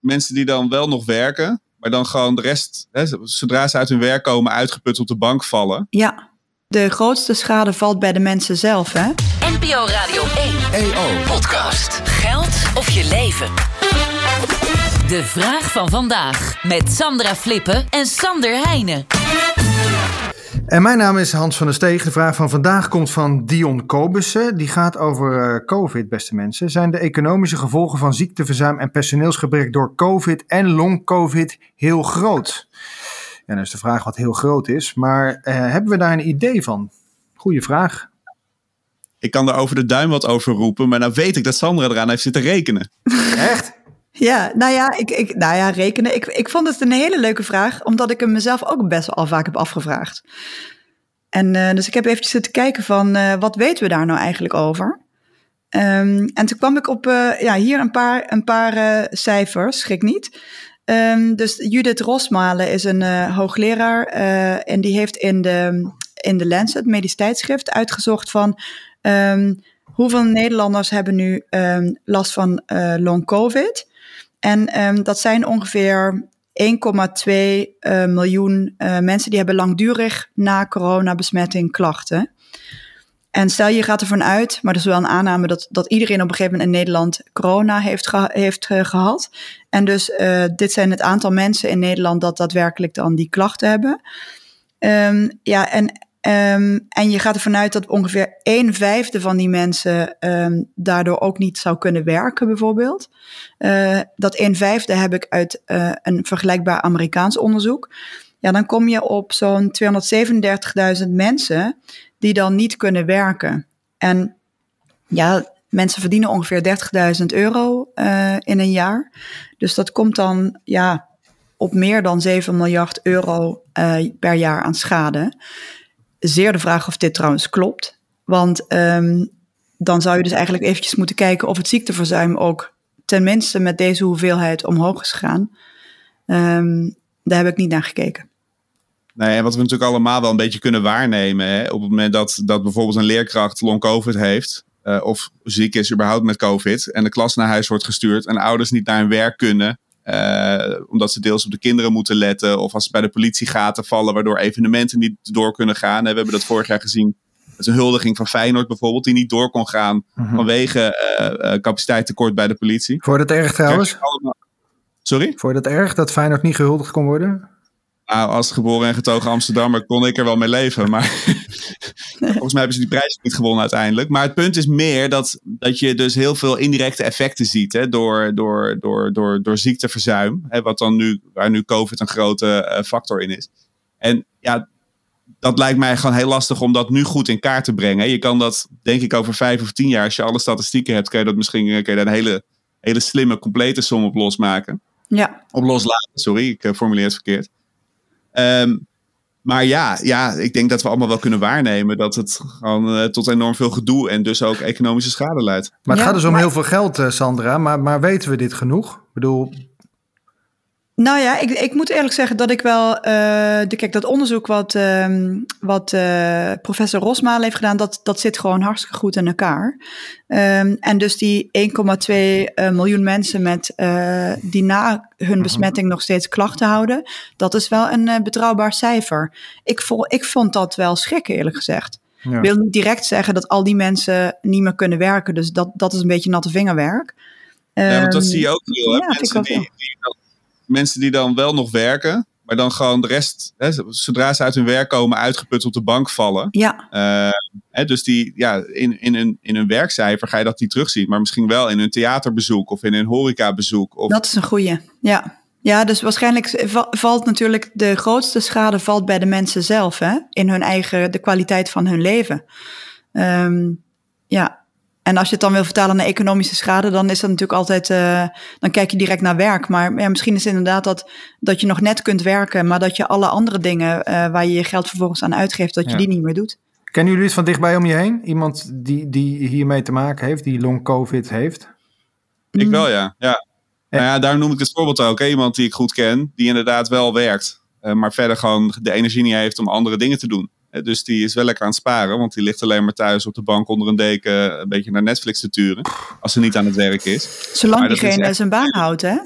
mensen die dan wel nog werken, maar dan gewoon de rest, hè, zodra ze uit hun werk komen, uitgeput op de bank vallen. Ja, de grootste schade valt bij de mensen zelf, hè? NPO Radio 1. EO. Podcast. Geld of je leven. De vraag van vandaag. Met Sandra Flippen en Sander Heijnen. En mijn naam is Hans van der Steeg. De vraag van vandaag komt van Dion Kobussen. Die gaat over uh, COVID, beste mensen. Zijn de economische gevolgen van ziekteverzuim en personeelsgebrek door COVID en long-COVID heel groot? Ja, dan is de vraag wat heel groot is. Maar uh, hebben we daar een idee van? Goeie vraag. Ik kan er over de duim wat over roepen, maar nou weet ik dat Sandra eraan heeft zitten rekenen. Echt? Ja, nou ja, ik, ik, nou ja rekenen. Ik, ik vond het een hele leuke vraag, omdat ik hem mezelf ook best wel al vaak heb afgevraagd. En uh, dus ik heb eventjes zitten kijken van uh, wat weten we daar nou eigenlijk over? Um, en toen kwam ik op uh, ja, hier een paar, een paar cijfers, schrik niet. Um, dus Judith Rosmalen is een hoogleraar en die heeft in de, in de Lancet, medisch tijdschrift, uitgezocht van um, hoeveel Nederlanders hebben nu last van long covid. En um, dat zijn ongeveer 1,2 uh, miljoen uh, mensen die hebben langdurig na coronabesmetting klachten. En stel je gaat ervan uit, maar dat is wel een aanname dat, dat iedereen op een gegeven moment in Nederland corona heeft, heeft uh, gehad. En dus dit zijn het aantal mensen in Nederland dat daadwerkelijk dan die klachten hebben. Um, ja, en Um, en je gaat ervan uit dat ongeveer een vijfde van die mensen um, daardoor ook niet zou kunnen werken, bijvoorbeeld. Uh, dat een vijfde heb ik uit uh, een vergelijkbaar Amerikaans onderzoek. Ja, dan kom je op zo'n 237.000 mensen die dan niet kunnen werken. En ja, mensen verdienen ongeveer 30.000 euro uh, in een jaar. Dus dat komt dan ja, op meer dan 7 miljard euro per jaar aan schade zeer de vraag of dit trouwens klopt. Want um, dan zou je dus eigenlijk eventjes moeten kijken of het ziekteverzuim ook tenminste met deze hoeveelheid omhoog is gegaan. Um, daar heb ik niet naar gekeken. Nee, en wat we natuurlijk allemaal wel een beetje kunnen waarnemen. Hè, op het moment dat, dat bijvoorbeeld een leerkracht long COVID heeft. Uh, of ziek is überhaupt met COVID. En de klas naar huis wordt gestuurd. En ouders niet naar hun werk kunnen. Uh, omdat ze deels op de kinderen moeten letten. Of als ze bij de politie gaten vallen, waardoor evenementen niet door kunnen gaan. We hebben dat vorig jaar gezien. met een huldiging van Feyenoord bijvoorbeeld, die niet door kon gaan mm-hmm. vanwege uh, uh, capaciteitstekort bij de politie. Voor dat erg trouwens? Sorry? Voor dat erg dat Feyenoord niet gehuldigd kon worden? Nou, als geboren en getogen Amsterdammer kon ik er wel mee leven. Maar volgens mij hebben ze die prijs niet gewonnen uiteindelijk. Maar het punt is meer dat, dat je dus heel veel indirecte effecten ziet. Hè, door, door, door, door, door ziekteverzuim. Hè, wat dan nu, waar nu COVID een grote uh, factor in is. En ja, dat lijkt mij gewoon heel lastig om dat nu goed in kaart te brengen. Je kan dat, denk ik, over vijf of tien jaar, als je alle statistieken hebt, kan je dat misschien kan je daar een hele, hele slimme, complete som op losmaken. Ja. Op loslaten, sorry, ik uh, formuleer het verkeerd. Um, maar ja, ja, ik denk dat we allemaal wel kunnen waarnemen dat het gewoon uh, tot enorm veel gedoe en dus ook economische schade leidt. Maar het ja, gaat dus om maar... heel veel geld, uh, Sandra. Maar, maar weten we dit genoeg? Ik bedoel, nou ja, ik, ik moet eerlijk zeggen dat ik wel. Uh, de, kijk, dat onderzoek wat, uh, wat uh, professor Rosmaal heeft gedaan, dat, dat zit gewoon hartstikke goed in elkaar. Um, en dus die 1,2 miljoen mensen met, die na hun mhm. besmetting nog steeds klachten houden, dat is wel een betrouwbaar cijfer. Ik, vol, ik vond dat wel schrikken, eerlijk gezegd. Ik ja. wil niet direct zeggen dat al die mensen niet meer kunnen werken, dus dat, dat is een beetje natte vingerwerk. Ja, want dat zie je ook veel. Ja, mensen die, die mensen die dan wel nog werken, maar dan gewoon de rest, hè, zodra ze uit hun werk komen, uitgeput op de bank vallen. Ja. Uh, hè, dus die, ja, in, in, hun, in hun werkcijfer ga je dat niet terugzien, maar misschien wel in hun theaterbezoek of in hun horecabezoek. Of... Dat is een goeie, ja. Ja, dus waarschijnlijk valt natuurlijk de grootste schade valt bij de mensen zelf, hè? in hun eigen, de kwaliteit van hun leven. Um, ja, en als je het dan wil vertalen naar economische schade, dan is dat natuurlijk altijd, uh, dan kijk je direct naar werk. Maar ja, misschien is het inderdaad dat, dat je nog net kunt werken, maar dat je alle andere dingen uh, waar je je geld vervolgens aan uitgeeft, dat je ja. die niet meer doet. Kennen jullie het van dichtbij om je heen? Iemand die, die hiermee te maken heeft, die long COVID heeft? Ik wel, ja. ja. Nou ja, daar noem ik het voorbeeld ook. Hè? Iemand die ik goed ken, die inderdaad wel werkt. Uh, maar verder gewoon de energie niet heeft om andere dingen te doen. Dus die is wel lekker aan het sparen, want die ligt alleen maar thuis op de bank onder een deken een beetje naar Netflix te turen. Als ze niet aan het werk is. Zolang diegene echt... zijn baan houdt, hè?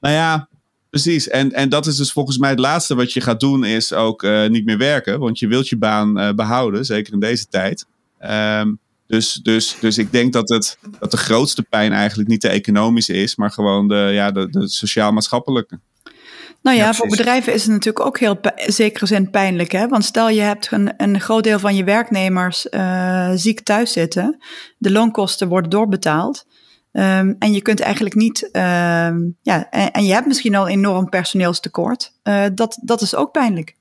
Nou ja, precies. En, en dat is dus volgens mij het laatste wat je gaat doen, is ook uh, niet meer werken. Want je wilt je baan uh, behouden, zeker in deze tijd. Um, dus, dus, dus ik denk dat, het, dat de grootste pijn eigenlijk niet de economische is, maar gewoon de, ja, de, de sociaal-maatschappelijke. Nou ja, voor bedrijven is het natuurlijk ook heel zekere zin pijnlijk. Hè? Want stel je hebt een, een groot deel van je werknemers uh, ziek thuis zitten. De loonkosten worden doorbetaald. Um, en je kunt eigenlijk niet, um, ja, en, en, je hebt misschien al enorm personeelstekort. Uh, dat, dat is ook pijnlijk.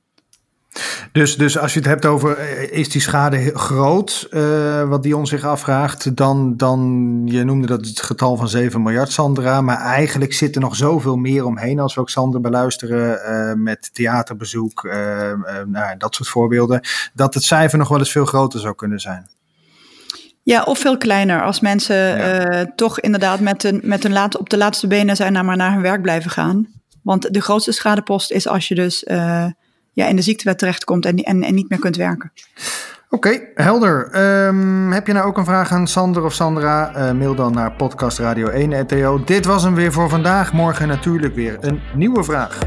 Dus, dus als je het hebt over eh, is die schade groot, uh, wat Dion zich afvraagt, dan, dan, je noemde dat het getal van 7 miljard, Sandra, maar eigenlijk zit er nog zoveel meer omheen als we ook Sander beluisteren uh, met theaterbezoek, nou, dat soort voorbeelden, dat het cijfer nog wel eens veel groter zou kunnen zijn. Ja, of veel kleiner. Als mensen ja. toch inderdaad met, een, met een laat, op de laatste benen zijn naar maar naar hun werk blijven gaan. Want de grootste schadepost is als je dus ja, in de ziektewet terechtkomt en, en, en niet meer kunt werken. Oké, helder. Um, heb je nou ook een vraag aan Sander of Sandra? Uh, mail dan naar podcastradio1.nl. Dit was hem weer voor vandaag. Morgen natuurlijk weer een nieuwe vraag.